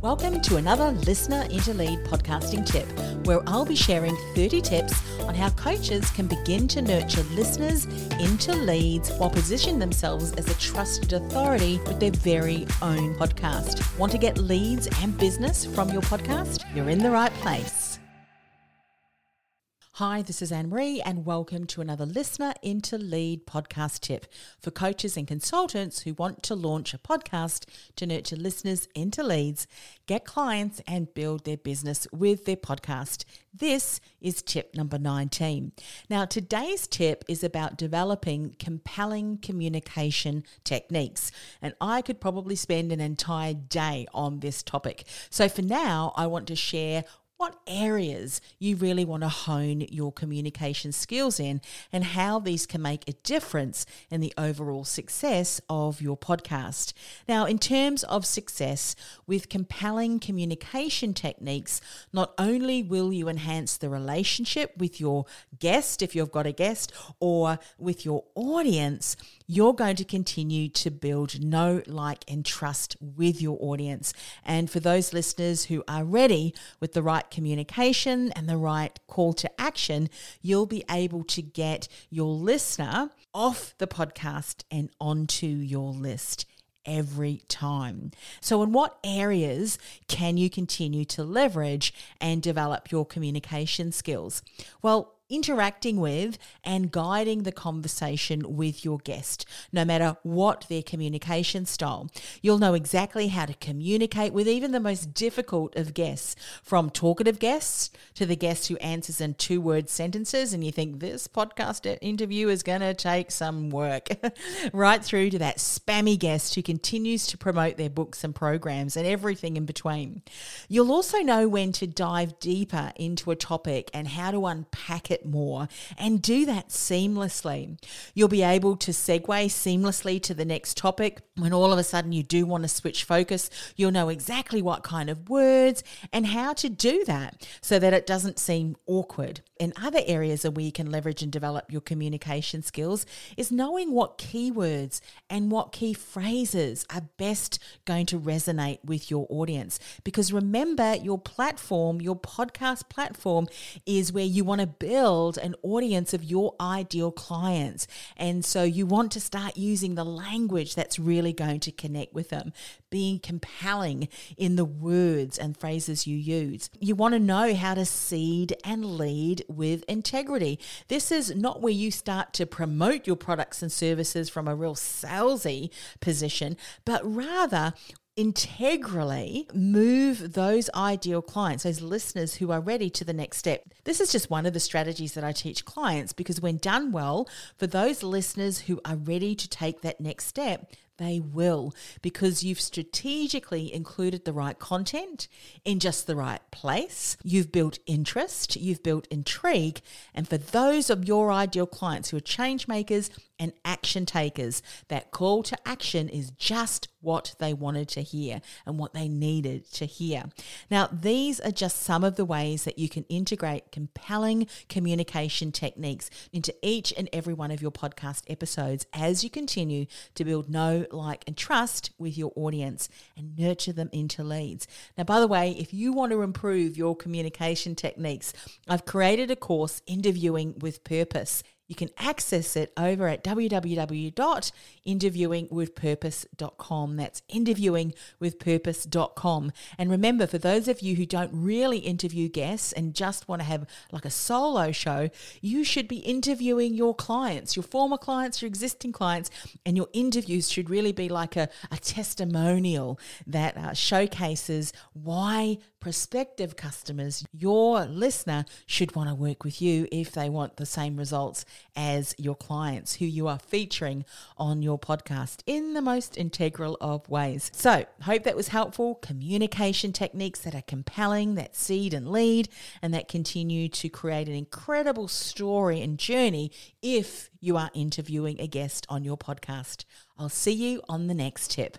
Welcome to another Listener into Lead podcasting tip, where I'll be sharing 30 tips on how coaches can begin to nurture listeners into leads while positioning themselves as a trusted authority with their very own podcast. Want to get leads and business from your podcast? You're in the right place. Hi, this is Anne Marie, and welcome to another Listener into Lead podcast tip for coaches and consultants who want to launch a podcast to nurture listeners into leads, get clients, and build their business with their podcast. This is tip number 19. Now, today's tip is about developing compelling communication techniques, and I could probably spend an entire day on this topic. So, for now, I want to share what areas you really want to hone your communication skills in and how these can make a difference in the overall success of your podcast. Now, in terms of success with compelling communication techniques, not only will you enhance the relationship with your guest, if you've got a guest, or with your audience, you're going to continue to build know, like, and trust with your audience. And for those listeners who are ready with the right communication and the right call to action, you'll be able to get your listener off the podcast and onto your list every time. So, in what areas can you continue to leverage and develop your communication skills? Well, interacting with and guiding the conversation with your guest, no matter what their communication style. You'll know exactly how to communicate with even the most difficult of guests, from talkative guests to the guest who answers in two word sentences, and you think this podcast interview is going to take some work, right through to that spammy guest who continues to promote their books and programs and everything in between. You'll also know when to dive deeper into a topic and how to unpack it more and do that seamlessly. You'll be able to segue seamlessly to the next topic when all of a sudden you do want to switch focus. You'll know exactly what kind of words and how to do that so that it doesn't seem awkward. In other areas where you can leverage and develop your communication skills is knowing what keywords and what key phrases are best going to resonate with your audience. Because remember, your platform, your podcast platform, is where you want to build build an audience of your ideal clients. And so you want to start using the language that's really going to connect with them, being compelling in the words and phrases you use. You want to know how to seed and lead with integrity. This is not where you start to promote your products and services from a real salesy position, but rather integrally move those ideal clients, those listeners who are ready to the next step. This is just one of the strategies that I teach clients because when done well, for those listeners who are ready to take that next step, they will because you've strategically included the right content in just the right place. You've built interest, you've built intrigue. And for those of your ideal clients who are change makers and action takers, that call to action is just what they wanted to hear and what they needed to hear. Now, these are just some of the ways that you can integrate compelling communication techniques into each and every one of your podcast episodes as you continue to build know, like, and trust with your audience and nurture them into leads. Now, by the way, if you want to improve your communication techniques, I've created a course, Interviewing with Purpose. You can access it over at www.interviewingwithpurpose.com. That's interviewingwithpurpose.com. And remember, for those of you who don't really interview guests and just want to have like a solo show, you should be interviewing your clients, your former clients, your existing clients, and your interviews should really be like a, a testimonial that uh, showcases why prospective customers, your listener, should want to work with you if they want the same results as your clients who you are featuring on your podcast in the most integral of ways. So, hope that was helpful. Communication techniques that are compelling, that seed and lead, and that continue to create an incredible story and journey if you are interviewing a guest on your podcast. I'll see you on the next tip.